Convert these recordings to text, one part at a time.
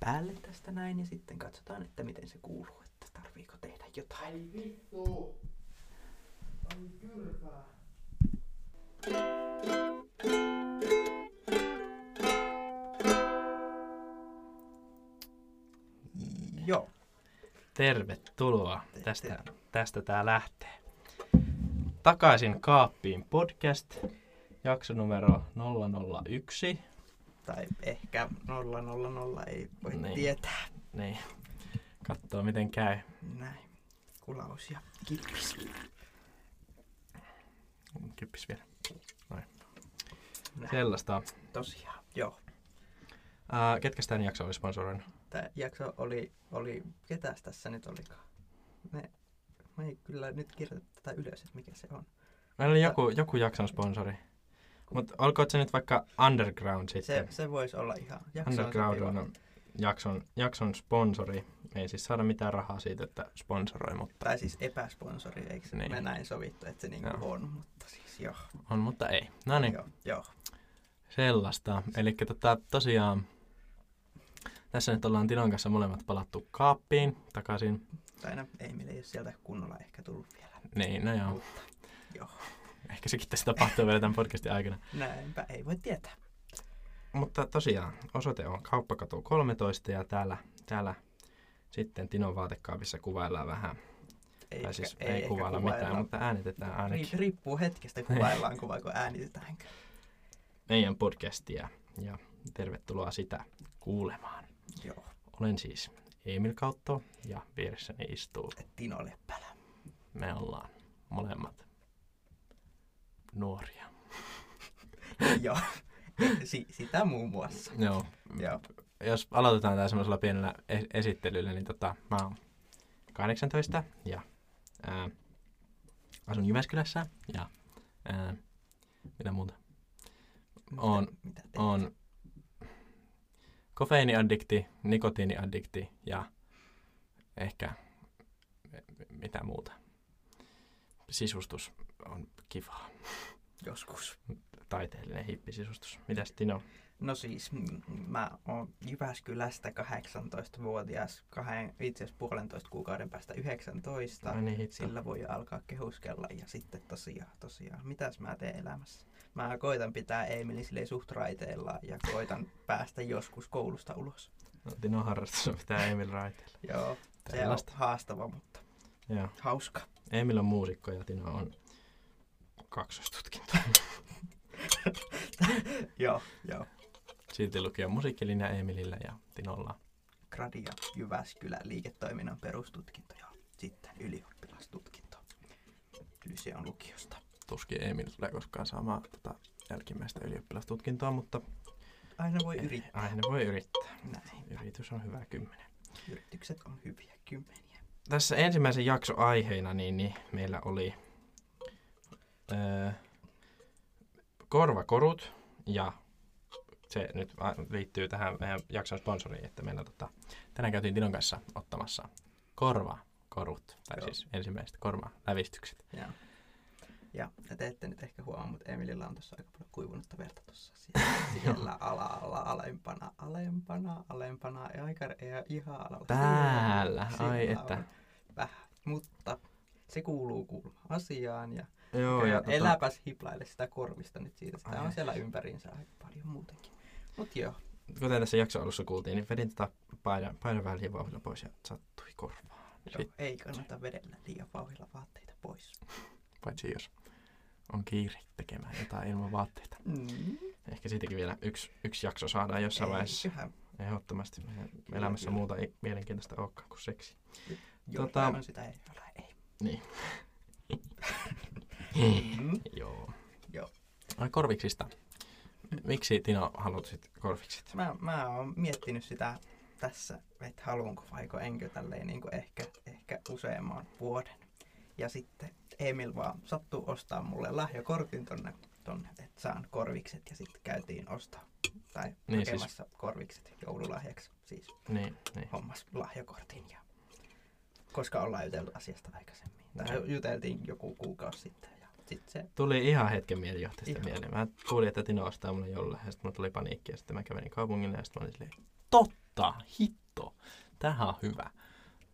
päälle tästä näin ja sitten katsotaan, että miten se kuuluu, että tarviiko tehdä jotain. Ai vittu! Ai kyrpää. Joo. Tervetuloa. Te- Tästä, tästä tää lähtee. Takaisin kaappiin podcast. Jakso numero 001. Tai ehkä 000 ei voi Niin. tietää. Niin. Katsoo miten käy. Näin. Kulaus ja kippis. Kyppis vielä. Näin. Sellaista. Tosiaan, joo. Uh, ketkä tämän jakso oli sponsoroinut? Tämä jakso oli, oli, ketäs tässä nyt olikaan? Me, me ei kyllä nyt kirjoita tätä ylös, että mikä se on. Meillä oli joku, joku jakson sponsori. Mutta olkoon se nyt vaikka Underground Se, sitten. se voisi olla ihan jakso Underground sopiva. on jakson, jakson sponsori. Me ei siis saada mitään rahaa siitä, että sponsoroi, mutta Tai siis epäsponsori, eikö se Niin. me näin sovittu, että se niinku Joo. on, mutta siis joo. on, mutta ei. No niin. Joo, joo. Sellaista. Eli tota, tosiaan tässä nyt ollaan Tinon kanssa molemmat palattu kaappiin takaisin. Tai no, Emil ei ole sieltä kunnolla ehkä tullut vielä. Niin, no joo. Mutta joo, Ehkä sekin tässä tapahtuu vielä tämän podcastin aikana. näinpä ei voi tietää. Mutta tosiaan, osoite on Kauppakatu 13 ja täällä, täällä sitten Tinon vaatekaapissa kuvaillaan vähän. Ei, tai siis ehkä- ei, ehkä kuvailla mitään, kuvailla. mutta äänitetään ainakin Ri- riippuu hetkestä, kuvaillaan kuvaako äänitetäänkö. meidän podcastia. Ja tervetuloa sitä kuulemaan. Joo, Olen siis Emil Kautto ja vieressäni istuu. Tino Leppälä. Me ollaan molemmat nuoria. joo, si- sitä muun muassa. Joo. Joo, Jos aloitetaan tää semmoisella pienellä es- esittelyllä, niin tota, mä oon 18 ja ää, asun Jyväskylässä ja ää, mitä muuta? mitä, On- mitä teet? On kofeiiniaddikti, nikotiiniaddikti ja ehkä mitä muuta. Sisustus on kivaa. Joskus. Taiteellinen hippisisustus. Mitäs Tino? No siis, mä oon Jyväskylästä 18-vuotias, kahden, itse asiassa puolentoista kuukauden päästä 19. Ai niin hitto. Sillä voi alkaa kehuskella ja sitten tosiaan, tosiaan, mitäs mä teen elämässä? Mä koitan pitää Emilin silleen suht raiteilla ja koitan päästä joskus koulusta ulos. No, Tino harrastus on pitää Emil raiteilla. Joo, se on Tällaista. haastava, mutta Joo. hauska. Emil on muusikko ja Tino on kaksostutkinto. joo, joo. Silti lukio musiikkilinja Emilillä ja Tinolla. Gradia Jyväskylä liiketoiminnan perustutkinto ja sitten ylioppilastutkinto Lyseon lukiosta. Tuskin Emil tulee koskaan saamaan tota jälkimmäistä ylioppilastutkintoa, mutta Aina voi yrittää. aina voi yrittää. Näin. Yritys on hyvä kymmenen. Yritykset on hyviä kymmeniä. Tässä ensimmäisen jakso aiheena niin, niin meillä oli öö, korvakorut ja se nyt liittyy tähän meidän jakson sponsoriin, että meillä tota, tänään käytiin Tinon kanssa ottamassa korvakorut, tai Joo. siis ensimmäiset korvalävistykset. Ja, ja te ette nyt ehkä huomaa, mutta Emilillä on tuossa aika paljon kuivunutta verta tuossa siellä, siellä ala-ala, alempana, alempana, alempana, ja aika ja ihan alalla. Täällä, ai on että. Vähän, mutta se kuuluu kuulma asiaan ja, Joo, ja tota, eläpäs hiplaile sitä korvista nyt siitä. Sitä Ai on siellä ympäriinsä aika paljon muutenkin. Mut joo, kuten tässä jakson alussa kuultiin, niin vedin tätä paidan, paidan vähän liian vauhdilla pois ja sattui korvaan. joo Sitten, ei kannata vedellä liian vauhilla vaatteita pois. paitsi jos on kiire tekemään jotain ilman vaatteita. Mm. Ehkä siitäkin vielä yksi, yksi jakso saadaan jossain vaiheessa. Eiköhän Ehdottomasti meidän Kyllä, elämässä kyllä. muuta ei mielenkiintoista olekaan kuin seksi. jollain Tota- sitä ei ole, ei. Niin. Mm. Joo. Joo. Ai korviksista. Miksi Tino halusit korvikset? Mä, mä oon miettinyt sitä tässä, että haluanko vaiko enkö tälleen niin kuin ehkä, ehkä useamman vuoden. Ja sitten Emil vaan sattuu ostaa mulle lahjakortin tonne, tonne että saan korvikset ja sitten käytiin ostaa tai Niin siis- hakemassa siis, korvikset joululahjaksi. Siis Niin, niin. hommas lahjakortin ja koska ollaan juteltu asiasta aikaisemmin. Tai juteltiin joku kuukausi sitten sitten se Tuli ihan hetken mielijohteesta mieleen. Mä kuulin, että Tino ostaa mulle jolle ja sitten mulla tuli paniikki ja sitten mä kävelin kaupungille ja sitten mä olin silleen, totta! Hitto, tähän on hyvä.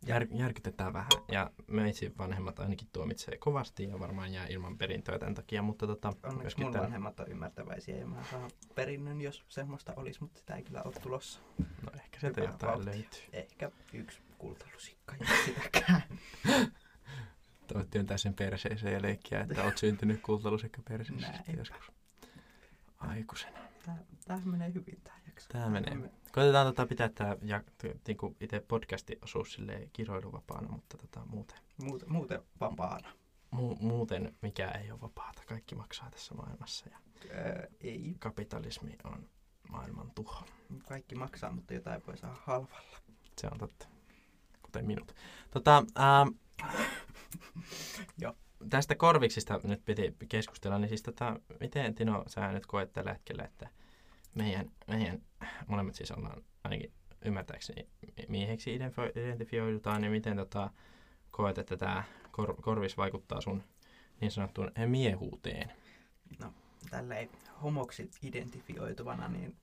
Jär, järkytetään vähän. Ja meitsi vanhemmat ainakin tuomitsee kovasti ja varmaan jää ilman perintöä tämän takia. Mutta tota, Onneksi mun tän- vanhemmat on ymmärtäväisiä ja mä saan perinnön, jos semmoista olisi, mutta sitä ei kyllä ole tulossa. No ehkä sieltä jotain vauhtia. löytyy. Ehkä yksi kultalusikka ja sitäkään. Työntää sen perseeseen ja leikkiä, että oot syntynyt kultalusikka perseessä Näinpä. joskus. Aikuisena. Tää menee hyvin tää jakso. Tää menee. Me- Koitetaan tota pitää tää ja, niinku itse podcasti-osuus silleen kiroiluvapaana, mutta tota, muuten, Muuten, muuten vapaana. mu, muuten mikä ei ole vapaata. Kaikki maksaa tässä maailmassa ja Öö, ei. kapitalismi on maailman tuho. Kaikki maksaa, mutta jotain voi saada halvalla. Se on totta. Kuten minut. Tota, ähm, Joo. tästä korviksista nyt piti keskustella, niin siis tota, miten Tino sä nyt koet tällä hetkellä, että meidän, meidän molemmat siis ollaan ainakin ymmärtääkseni mieheksi identifio- identifioidutaan, niin miten tota, koet, että tämä kor- korvis vaikuttaa sun niin sanottuun miehuuteen? Tälleen homoksi identifioituvana, niin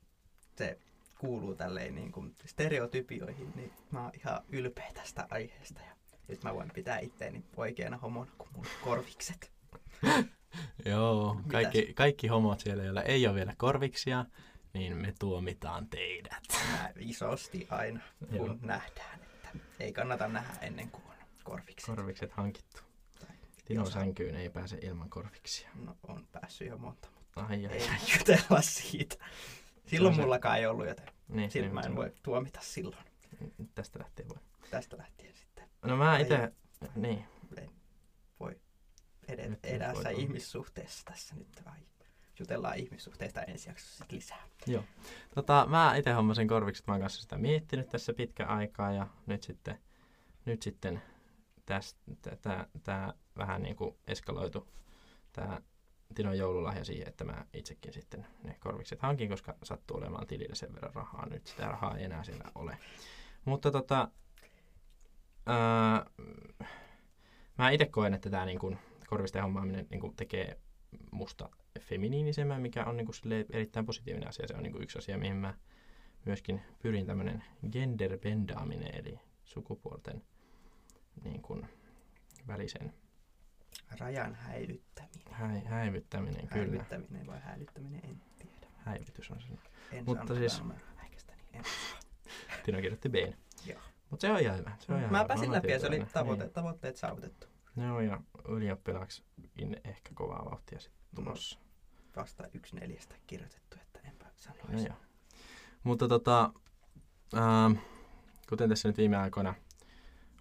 se kuuluu tälleen niin kuin stereotypioihin, niin mä oon ihan ylpeä tästä aiheesta. Ja nyt mä voin pitää itteeni oikeana homona kuin mun korvikset. Joo, Mitäs? kaikki, kaikki homot siellä, joilla ei ole vielä korviksia, niin me tuomitaan teidät. Mä isosti aina, kun Joo. nähdään, että ei kannata nähdä ennen kuin on korvikset. Korvikset hankittu. Tino sänkyyn ei pääse ilman korviksia. No, on päässyt jo monta, mutta Ai, ai, ei ai. jutella siitä. Silloin Se mullakaan ei ollut, joten Niin, silloin mä en se- voi tuomita silloin. Tästä lähtien voi. Tästä lähtien sitten No mä itse, niin, voi edetä, edässä voi ihmissuhteessa tässä nyt vai jutellaan ihmissuhteista ensi jaksossa lisää. joo. Tota, mä itse hommasin korvikset, mä oon kanssa sitä miettinyt tässä pitkä aikaa ja nyt sitten, nyt sitten tämä vähän niin kuin eskaloitu tämä Tinon joululahja siihen, että mä itsekin sitten ne korvikset hankin, koska sattuu olemaan tilillä sen verran rahaa. Nyt sitä rahaa ei enää siellä ole. Mutta tota, ää, mä itse koen, että tämä niin korvisten hommaaminen niin kuin tekee musta feminiinisemmän, mikä on niin kuin erittäin positiivinen asia. Se on niin kuin yksi asia, mihin mä myöskin pyrin tämmöinen genderbendaaminen, eli sukupuolten niin kuin välisen Rajan häilyttäminen. hä- häivyttäminen, kyllä. Häilyttäminen vai häilyttäminen, en tiedä. Häivytys on se. En Mutta siis- häikästä, niin en. Tino kirjoitti B. Joo. Mutta se on hyvä. Se on ihan Mä pääsin läpi ja se oli tavoite, tavoitteet saavutettu. Niin. Joo, ja ylioppilaaksikin ehkä kovaa vauhtia sitten tulossa. Vasta yksi neljästä kirjoitettu, että enpä No, sanoisi. joo. Mutta tota, ähm, kuten tässä nyt viime aikoina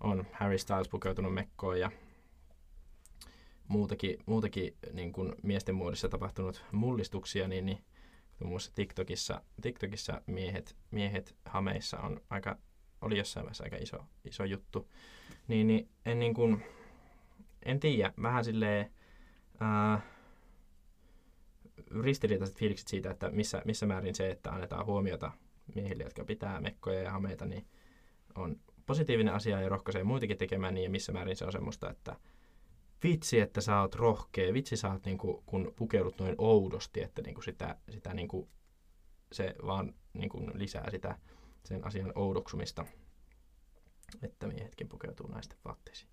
on Harry Styles pukeutunut mekkoon ja muutakin, muutakin niin kuin miesten muodissa tapahtunut mullistuksia, niin, niin muun muassa TikTokissa, TikTokissa miehet, miehet hameissa on aika, oli jossain vaiheessa aika iso, iso juttu. Niin, niin en niin kuin, en tiedä, vähän silleen, ää, ristiriitaiset fiilikset siitä, että missä, missä määrin se, että annetaan huomiota miehille, jotka pitää mekkoja ja hameita, niin on positiivinen asia ja rohkaisee muitakin tekemään niin, ja missä määrin se on semmoista, että vitsi, että sä oot rohkea, vitsi sä oot niinku, kun pukeudut noin oudosti, että niinku sitä, sitä niinku, se vaan niinku lisää sitä sen asian oudoksumista, että miehetkin pukeutuu naisten vaatteisiin.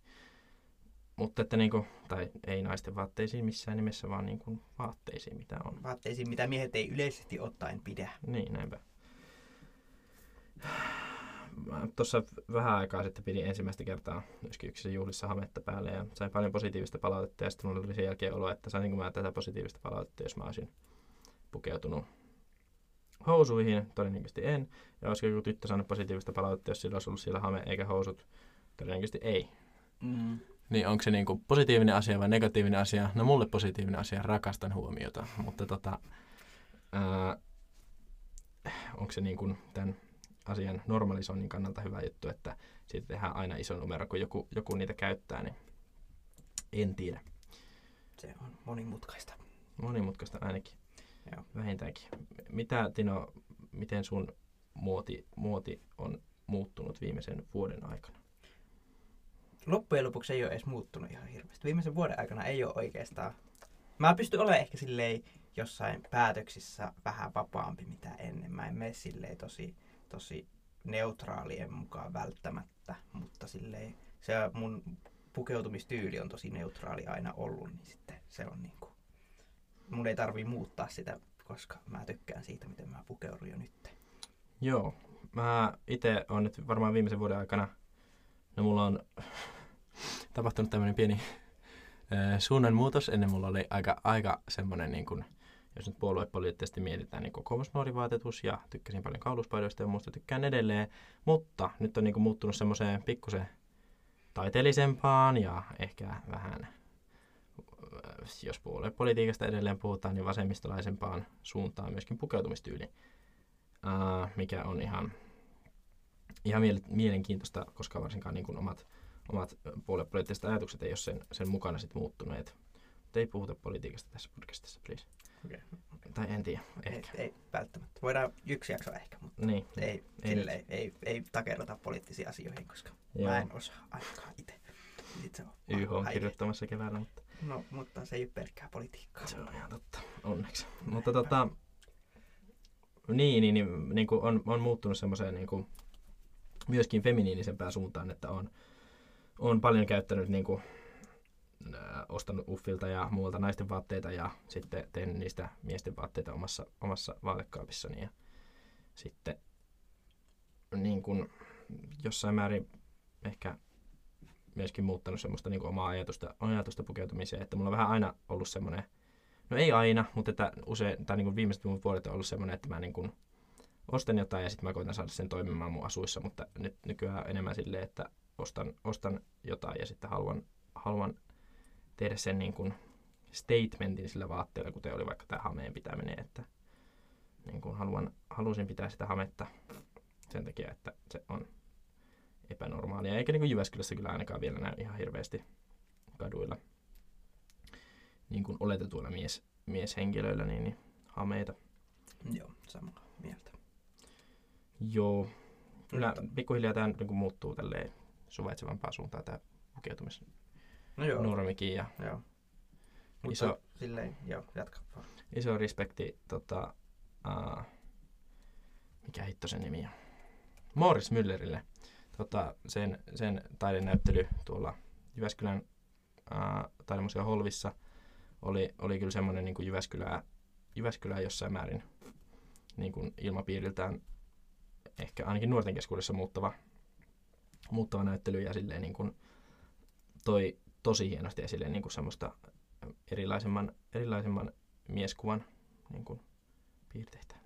Mutta että niinku, tai ei naisten vaatteisiin missään nimessä, vaan niinku vaatteisiin, mitä on. Vaatteisiin, mitä miehet ei yleisesti ottaen pidä. Niin, näinpä. Tuossa vähän aikaa sitten pidin ensimmäistä kertaa myöskin yksissä juhlissa hametta päälle ja sain paljon positiivista palautetta ja sitten mulla oli sen jälkeen olo, että saisinko mä tätä positiivista palautetta, jos mä olisin pukeutunut housuihin, todennäköisesti en. Ja olisiko joku tyttö saanut positiivista palautetta, jos sillä olisi ollut siellä hame eikä housut, todennäköisesti ei. Mm. Niin onko se niinku positiivinen asia vai negatiivinen asia? No mulle positiivinen asia, rakastan huomiota, mutta tota, ää, onko se niinku tämän asian normalisoinnin kannalta hyvä juttu, että siitä tehdään aina iso numero, kun joku, joku niitä käyttää, niin en tiedä. Se on monimutkaista. Monimutkaista ainakin, Joo. vähintäänkin. Mitä Tino, miten sun muoti, muoti on muuttunut viimeisen vuoden aikana? Loppujen lopuksi ei ole edes muuttunut ihan hirveästi. Viimeisen vuoden aikana ei ole oikeastaan. Mä pystyn olemaan ehkä silleen jossain päätöksissä vähän vapaampi mitä ennen. Mä en mene silleen tosi, tosi neutraalien mukaan välttämättä, mutta silleen se mun pukeutumistyyli on tosi neutraali aina ollut, niin sitten se on niinku, mun ei tarvii muuttaa sitä, koska mä tykkään siitä, miten mä pukeudun jo nyt. Joo. Mä itse on nyt varmaan viimeisen vuoden aikana, no mulla on tapahtunut tämmöinen pieni äh, suunnanmuutos. Ennen mulla oli aika, aika semmoinen, niin kuin, jos nyt puoluepoliittisesti mietitään, niin kokoomusnuorivaatetus ja tykkäsin paljon kauluspaidoista ja muusta tykkään edelleen. Mutta nyt on niin kuin, muuttunut semmoiseen pikkusen taiteellisempaan ja ehkä vähän, äh, jos puoluepolitiikasta edelleen puhutaan, niin vasemmistolaisempaan suuntaan myöskin pukeutumistyyli, uh, mikä on ihan, ihan mielenkiintoista, koska varsinkaan niin kuin omat, omat puoluepoliittiset ajatukset ei ole sen, sen mukana sit muuttuneet. Mutta ei puhuta politiikasta tässä podcastissa, please. Okay. Tai en tiedä, Ei, ehkä. ei, välttämättä. Voidaan yksi jakso ehkä, mutta Niin. ei, Ei ei, silleen, ei, ei takerrota poliittisiin asioihin, koska Joo. mä en osaa ainakaan itse. Itse on YH on kirjoittamassa keväällä, mutta No, mutta se ei ole pelkkää politiikkaa. se on ihan totta, onneksi. Mutta tota, niin, niin, niin, niin kuin on, on muuttunut semmoiseen niin kuin, myöskin feminiinisempään suuntaan, että on, on paljon käyttänyt niin kuin, ää, ostanut Uffilta ja muualta naisten vaatteita ja sitten tehnyt niistä miesten vaatteita omassa, omassa vaatekaapissani ja sitten niin kuin, jossain määrin ehkä myöskin muuttanut semmoista niin kuin omaa ajatusta, ajatusta pukeutumiseen, että mulla on vähän aina ollut semmoinen, no ei aina, mutta että usein, tai niin kuin viimeiset mun vuodet on ollut semmoinen, että mä niin kuin ostan jotain ja sitten mä koitan saada sen toimimaan mun asuissa, mutta nyt nykyään enemmän silleen, että ostan, ostan jotain ja sitten haluan, haluan tehdä sen niin kuin statementin sillä vaatteella, kuten oli vaikka tämä hameen pitäminen, että niin kuin haluan, halusin pitää sitä hametta sen takia, että se on epänormaalia. Eikä niin kuin Jyväskylässä kyllä ainakaan vielä näy ihan hirveästi kaduilla niin kuin oletetuilla mies, mieshenkilöillä niin, niin hameita. Joo, samaa mieltä. Joo. Kyllä Mutta- pikkuhiljaa tämä niin kuin muuttuu tälleen suvaitsevampaan suuntaan tämä No joo, pukeutumisnormikin ja joo. Mutta Iso- silleen, joo, jatka vaan. iso respekti, tota, uh, mikä hitto sen nimi on? Morris Müllerille. Tota, sen, sen taidenäyttely tuolla Jyväskylän uh, taidemuseon Holvissa oli, oli kyllä semmoinen niin Jyväskylää, Jyväskylää jossain määrin niin kuin ilmapiiriltään ehkä ainakin nuorten keskuudessa muuttava, muuttava näyttely ja silleen niin kuin toi tosi hienosti esille niin kuin semmoista erilaisemman, erilaisemman mieskuvan niin kuin, piirteitä.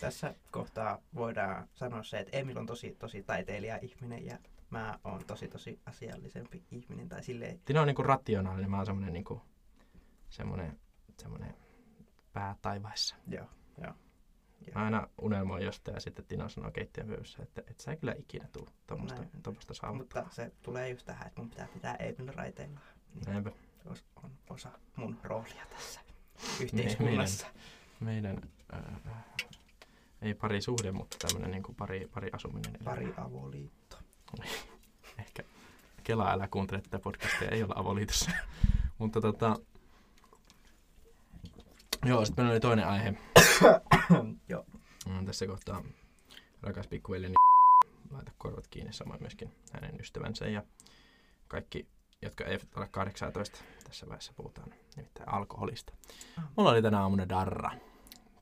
Tässä kohtaa voidaan sanoa se, että Emil on tosi, tosi taiteilija-ihminen ja mä oon tosi, tosi asiallisempi ihminen. Tai silleen, Tino on niin kuin rationaalinen, mä oon semmoinen, niin kuin, semmoinen, semmoinen pää taivaissa. joo, joo. Mä aina unelmoin jostain ja sitten Tino sanoo keittiön pöydässä, että et sä kyllä ikinä tuu tuommoista, saavuttaa. Mutta se tulee just tähän, että mun pitää pitää Emil raiteillaan. Niin Näinpä. os- on osa mun roolia tässä yhteiskunnassa. Meidän, äh, ei pari suhde, mutta tämmöinen niin pari, pari asuminen. Pari avoliitto. Ehkä Kela, älä kuuntele tätä podcastia, ei olla avoliitossa. mutta tota, joo, sitten meillä oli toinen aihe. joo. Mm, tässä kohtaa rakas pikkuveljeni laita korvat kiinni, samoin myöskin hänen ystävänsä ja kaikki, jotka eivät ole 18. Tässä vaiheessa puhutaan nimittäin alkoholista. Ah. Mulla oli tänä aamuna darra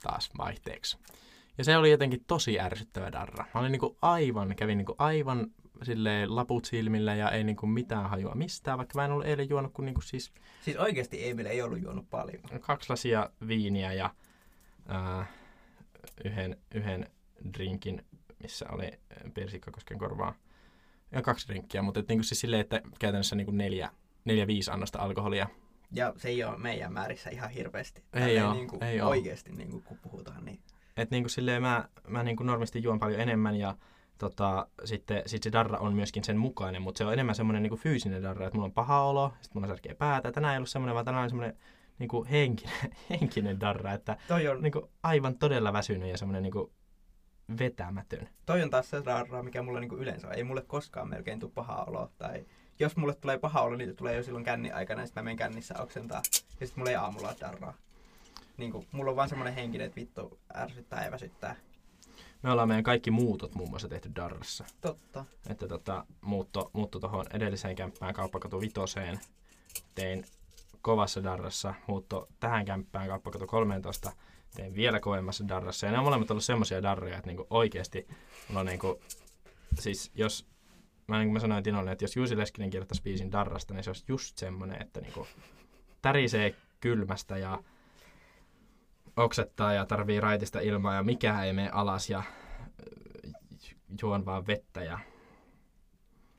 taas vaihteeksi. Ja se oli jotenkin tosi ärsyttävä darra. Mä olin niinku aivan, kävin niinku aivan silleen laput silmillä ja ei niinku mitään hajua mistään, vaikka mä en ollut eilen juonut kuin niinku siis Siis oikeasti Emil ei ollut juonut paljon. kaksi lasia viiniä ja ää, yhden, yhden drinkin, missä oli persikkakosken korvaa. Ja kaksi drinkkiä, mutta et niinku siis silleen, että käytännössä niinku neljä, neljä viisi annosta alkoholia. Ja se ei ole meidän määrissä ihan hirveästi. Ei Tälleen oo, niin kuin ei. Oikeasti niin kuin, kun puhutaan, niin Et niinku silleen mä, mä niinku normisti juon paljon enemmän ja tota, sitten sit se darra on myöskin sen mukainen, mutta se on enemmän semmoinen niinku fyysinen darra, että mulla on paha olo, sitten mulla on särkeä päätä. Tänään ei ollut semmoinen, vaan tänään on semmoinen niinku henkinen, henkinen darra, että toi on, niinku aivan todella väsynyt ja semmoinen niinku vetämätön. toi on taas se darra, mikä mulle niin kuin yleensä on. Ei mulle koskaan melkein tule paha olo. Tai jos mulle tulee paha olo, niin tulee jo silloin kännin aikana, ja sitten mä menen kännissä oksentaa. Ja sitten mulla ei aamulla darraa. Niin kuin, mulla on vaan semmoinen henkinen, että vittu ärsyttää ja väsyttää. me ollaan meidän kaikki muutot muun muassa tehty Darrassa. Totta. Että tota, muutto, muutto tuohon edelliseen kämppään Kauppakatu vitoseen tein kovassa Darrassa. Muutto tähän kämppään Kauppakatu 13 tein vielä kovemmassa Darrassa. Ja ne on molemmat ollut semmoisia darreja, että niinku oikeasti mulla on niinku, siis jos mä, niin kuin mä sanoin Tinolle, että jos Juusi Leskinen kirjoittaisi biisin Darrasta, niin se olisi just semmoinen, että niinku tärisee kylmästä ja oksettaa ja tarvii raitista ilmaa ja mikään ei mene alas ja äh, juon vaan vettä ja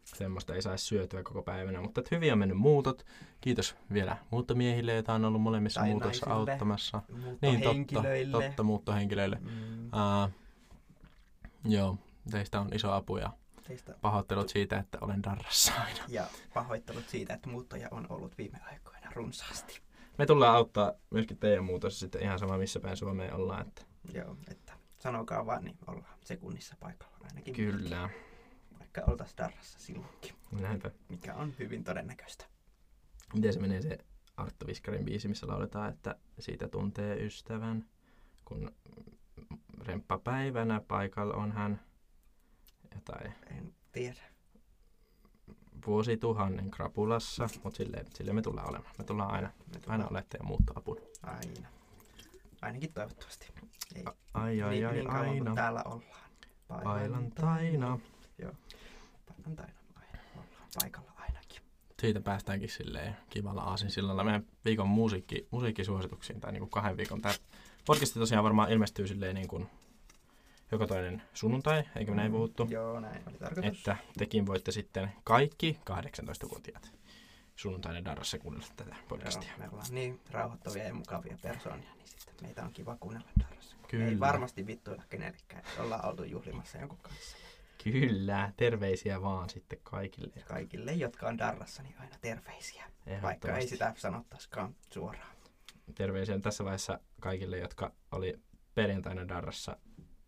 semmoista ei saisi syötyä koko päivänä. Mutta hyvin on mennyt muutot. Kiitos vielä muuttomiehille, joita on ollut molemmissa Tai muutossa naisille. auttamassa. Niin, totta, totta muuttohenkilöille. Mm, Uh, joo, teistä on iso apu ja teistä pahoittelut siitä, että olen darrassa aina. ja pahoittelut siitä, että muuttoja on ollut viime aikoina runsaasti. Me tullaan auttaa myöskin teidän muutossa sitten ihan sama missä päin Suomeen ollaan. Että Joo, että sanokaa vaan, niin ollaan sekunnissa paikalla ainakin. kyllä, Vaikka oltaisiin darrassa silloinkin, näinpä. mikä on hyvin todennäköistä. Miten se menee se Arttu Viskarin biisi, missä lauletaan, että siitä tuntee ystävän, kun remppapäivänä paikalla on hän jotain En tiedä. vuosituhannen krapulassa, mutta silleen, silleen me tullaan olemaan. Me tullaan aina, Tullaan- aina olette ja muuttoapuna. Aina. Ainakin toivottavasti. Ei. Ai ai niin, ai niin kauan aina, täällä ollaan. pailantaina. Pailantaina aina. Ollaan paikalla ainakin. Siitä päästäänkin silleen kivalla aasinsillalla meidän viikon musiikki, musiikkisuosituksiin tai niinku kahden viikon. Tämä podcast tosiaan varmaan ilmestyy silleen niin kuin joka toinen sunnuntai, eikö me näin puhuttu? Joo, näin oli tarkoitus. Että tekin voitte sitten kaikki 18-vuotiaat sunnuntainen darrassa kuunnella tätä podcastia. Joo, me ollaan niin rauhoittavia ja mukavia persoonia, niin sitten meitä on kiva kuunnella darrassa. Kyllä. Ei varmasti vittuilla kenellekään, että ollaan oltu juhlimassa jonkun kanssa. Kyllä, terveisiä vaan sitten kaikille. Kaikille, jotka on darrassa, niin aina terveisiä. Vaikka ei sitä sanottaisikaan suoraan. Terveisiä tässä vaiheessa kaikille, jotka oli perjantaina darrassa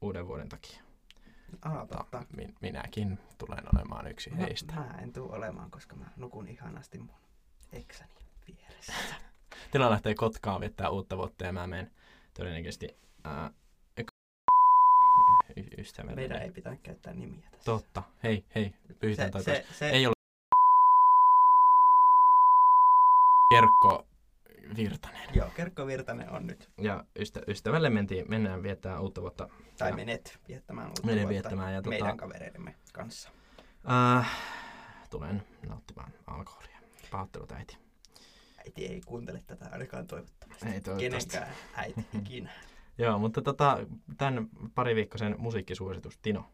uuden vuoden takia. Aa, totta. Min- minäkin tulen olemaan yksi Mä, heistä. mä en tuu olemaan, koska mä nukun ihanasti mun eksäni vieressä. Tila lähtee Kotkaan viettää uutta vuotta ja mä menen todennäköisesti ää, y- ystävälle. Meidän ei pitänyt käyttää nimiä tässä. Totta. Hei, hei. Pyhitään se, toi se, se, Ei ole Kerkko Virtanen. Joo, Kerkko Virtanen on nyt. Ja ystä, ystävälle mentiin, mennään viettää uutta vuotta. Tai Ja- menet viettämään uutta Menen vuotta viettämään ja tota- meidän kavereidemme kanssa. Äh, tulen nauttimaan alkoholia. Pahoittelut äiti. Äiti ei kuuntele tätä ainakaan toivottavasti. Ei toivottavasti. Kenenkään äiti ikinä. Joo, mutta tota, tämän pariviikkoisen musiikkisuositus, Tino.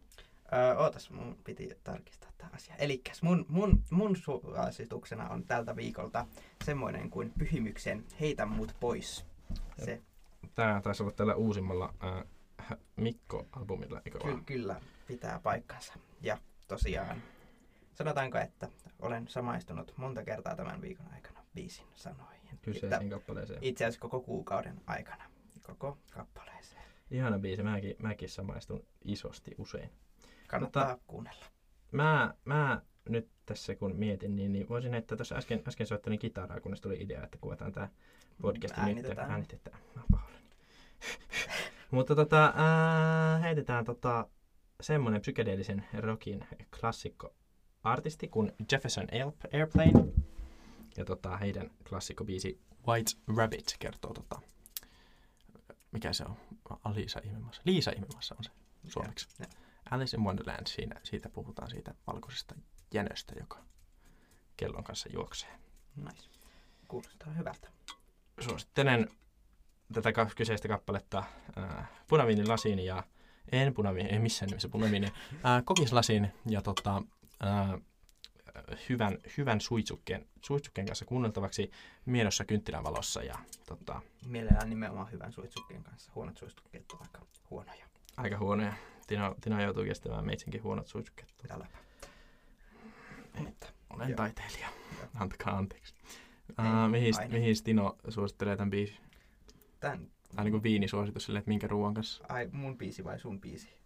Öö, ootas, mun piti tarkistaa tämä asia. Elikkäs mun, mun, mun suosituksena on tältä viikolta semmoinen kuin Pyhimyksen Heitä mut pois. Se Tämä taisi olla tällä uusimmalla äh, Mikko-albumilla, eikö ky- vaan? kyllä pitää paikkansa. Ja tosiaan, sanotaanko, että olen samaistunut monta kertaa tämän viikon aikana biisin sanoihin. Että Kyseisen kappaleeseen. itse asiassa koko kuukauden aikana. Koko kappaleeseen. Ihana biisi, mäkin, mäkin samaistun isosti usein. Kannattaa kuunnella. Mä, mä nyt tässä kun mietin, niin, niin voisin heittää tuossa äsken, äsken soittelin kitaraa, kunnes tuli idea, että kuvataan tämä podcast Äänitetään. nyt. Äänitetään. Mä oon pahoillani. Mutta tota, ää, heitetään tota, semmonen psykedeellisen rockin klassikko artisti kuin Jefferson Air- Airplane. Ja tota, heidän klassikkobiisi White Rabbit kertoo tota, mikä se on? Alisa Ihmemassa. Liisa Ihmemassa on se suomeksi. Ja, Alice in Wonderland, siinä, siitä puhutaan siitä valkoisesta jänöstä, joka kellon kanssa juoksee. Nice. Kuulostaa hyvältä. Suosittelen tätä kyseistä kappaletta äh, punaviinin lasiin ja en punaviini, ei missään nimessä punaviini, äh, kokislasin ja tota, äh, hyvän, hyvän suitsukkeen, suitsukkeen kanssa kuunneltavaksi miedossa kynttilän valossa ja tota, Mielellään nimenomaan hyvän suitsukkeen kanssa. Huonot suitsukkeet ovat aika huonoja. aika huonoja. Tino, Tino joutuu kestämään meitsinkin huonot suitsukkeet. Äläpä. Mutta Olen Joo. taiteilija. Antakaa anteeksi. Uh, mihin, mihin Tino suosittelee tämän biisin? tämän, Tai niin kuin viinisuositus silleen, että minkä ruoan kanssa? ai mun biisi vai sun biisi?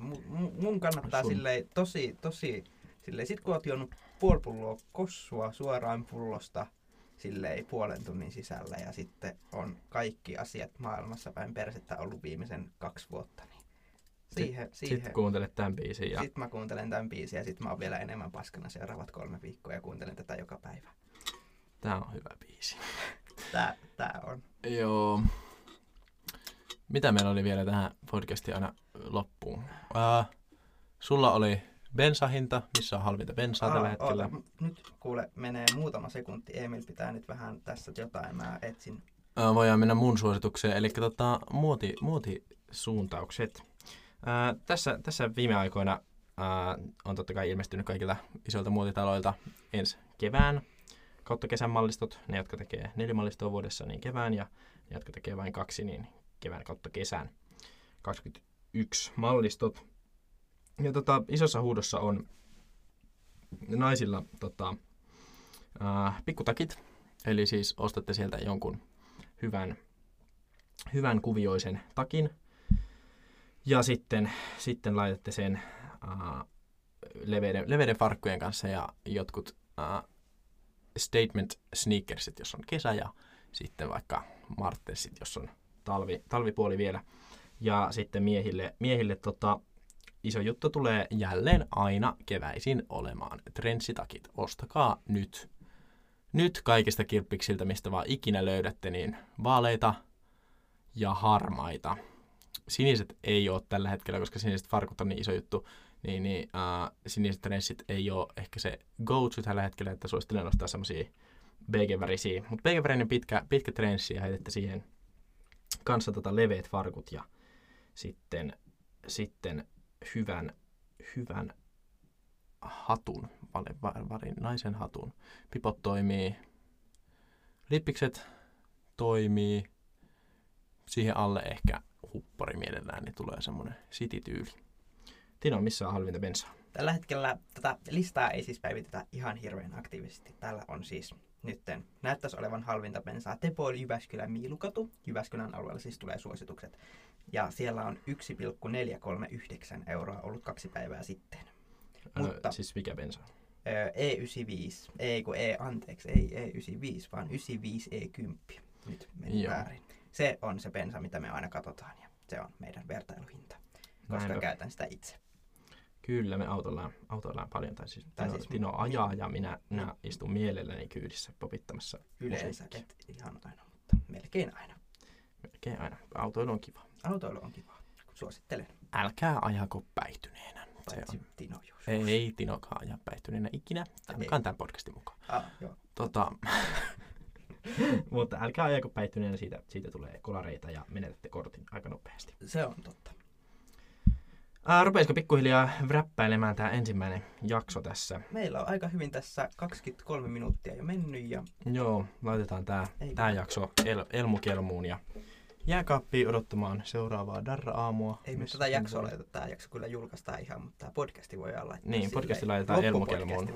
Mun, kannattaa Sun. silleen tosi, tosi, silleen sit kun oot juonut puoli pulloa kossua suoraan pullosta, silleen puolen tunnin sisällä ja sitten on kaikki asiat maailmassa päin persettä ollut viimeisen kaksi vuotta, niin siihen, Sitten siihen. kuuntelet tämän biisin ja Sitten mä kuuntelen tämän biisin ja sitten mä oon vielä enemmän paskana seuraavat kolme viikkoa ja kuuntelen tätä joka päivä. tää on hyvä biisi. Tää, tää on. Joo. Mitä meillä oli vielä tähän podcastiin aina loppuun? Ää, sulla oli bensahinta, missä on halvinta bensaa tällä Aa, hetkellä. oota, nyt kuule, menee muutama sekunti. Emil pitää nyt vähän tässä jotain. Mä etsin. Ää, voidaan mennä mun suositukseen, eli tota, muoti, muotisuuntaukset. Ää, tässä, tässä viime aikoina ää, on totta kai ilmestynyt kaikilta isoilta muotitaloilta ensi kevään kautta kesän mallistot. Ne, jotka tekee neljä mallistoa vuodessa, niin kevään, ja ne, jotka tekee vain kaksi, niin kevään kautta kesän. 21 mallistot. Ja tota, isossa huudossa on naisilla tota, ää, pikkutakit, eli siis ostatte sieltä jonkun hyvän, hyvän kuvioisen takin. Ja sitten, sitten laitatte sen uh, leveiden, leveiden farkkujen kanssa ja jotkut uh, statement sneakersit, jos on kesä ja sitten vaikka martensit, jos on talvi, talvipuoli vielä. Ja sitten miehille, miehille tota, iso juttu tulee jälleen aina keväisin olemaan. Trenssitakit, ostakaa nyt nyt kaikista kirppiksiltä, mistä vaan ikinä löydätte, niin vaaleita ja harmaita. Siniset ei ole tällä hetkellä, koska siniset farkut on niin iso juttu, niin, niin uh, siniset trenssit ei ole ehkä se go-to tällä hetkellä, että suosittelen nostaa semmosia BG-värisiä. Mutta BG-värinen pitkä, pitkä trenssi ja heitätte siihen kanssa tota leveät farkut ja sitten, sitten hyvän, hyvän hatun, varin, varin, naisen hatun. Pipot toimii, lippikset toimii, siihen alle ehkä huppari mielellään, niin tulee semmonen city-tyyli. Tino, missä on halvinta bensaa? Tällä hetkellä tätä listaa ei siis päivitetä ihan hirveän aktiivisesti. Täällä on siis nytten näyttäisi olevan halvinta bensaa Tepoil Jyväskylän Miilukatu. Jyväskylän alueella siis tulee suositukset. Ja siellä on 1,439 euroa ollut kaksi päivää sitten. Mutta- Ö, siis mikä bensa? Öö, E95, ei kun E, anteeksi, ei E95, vaan 95E10. Nyt meni Joo. väärin. Se on se bensa, mitä me aina katsotaan ja se on meidän vertailuhinta, koska Näinpä. käytän sitä itse. Kyllä, me autoillaan, autoillaan paljon. Tai siis, Tai Tino, siis- Tino ajaa ja minä, minä istun mielelläni kyydissä popittamassa Yleensä, et ihan aina, mutta melkein aina. Melkein aina. Autoilu on kiva. Autoilu on kiva, suosittelen. Älkää ajako päihtyneenä. Paitsi on. Tino joskus. Ei Tinokaan aja päihtyneenä ikinä, ainakaan tämän podcastin mukaan. Ah, joo. Tota, mutta älkää ajako päihtyneenä, siitä, siitä tulee kolareita ja menetätte kortin aika nopeasti. Se on totta. Rupeisiko pikkuhiljaa räppäilemään tämä ensimmäinen jakso tässä? Meillä on aika hyvin tässä 23 minuuttia jo mennyt ja Joo, laitetaan tämä tää jakso el, Elmukelmuun ja jääkaappiin odottamaan seuraavaa Darra-aamua. ei me tätä jaksoa laiteta. Tämä jakso kyllä julkaistaan ihan, mutta tämä podcasti voidaan laittaa Niin, podcasti laitetaan Elmukelmuun.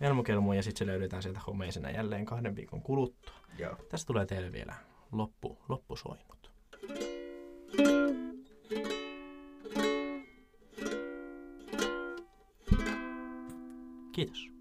Elmukelmuun ja sitten se löydetään sieltä homeisena jälleen kahden viikon kuluttua. Joo. Tästä tulee teille vielä loppu, loppusoinnut. Kiitos.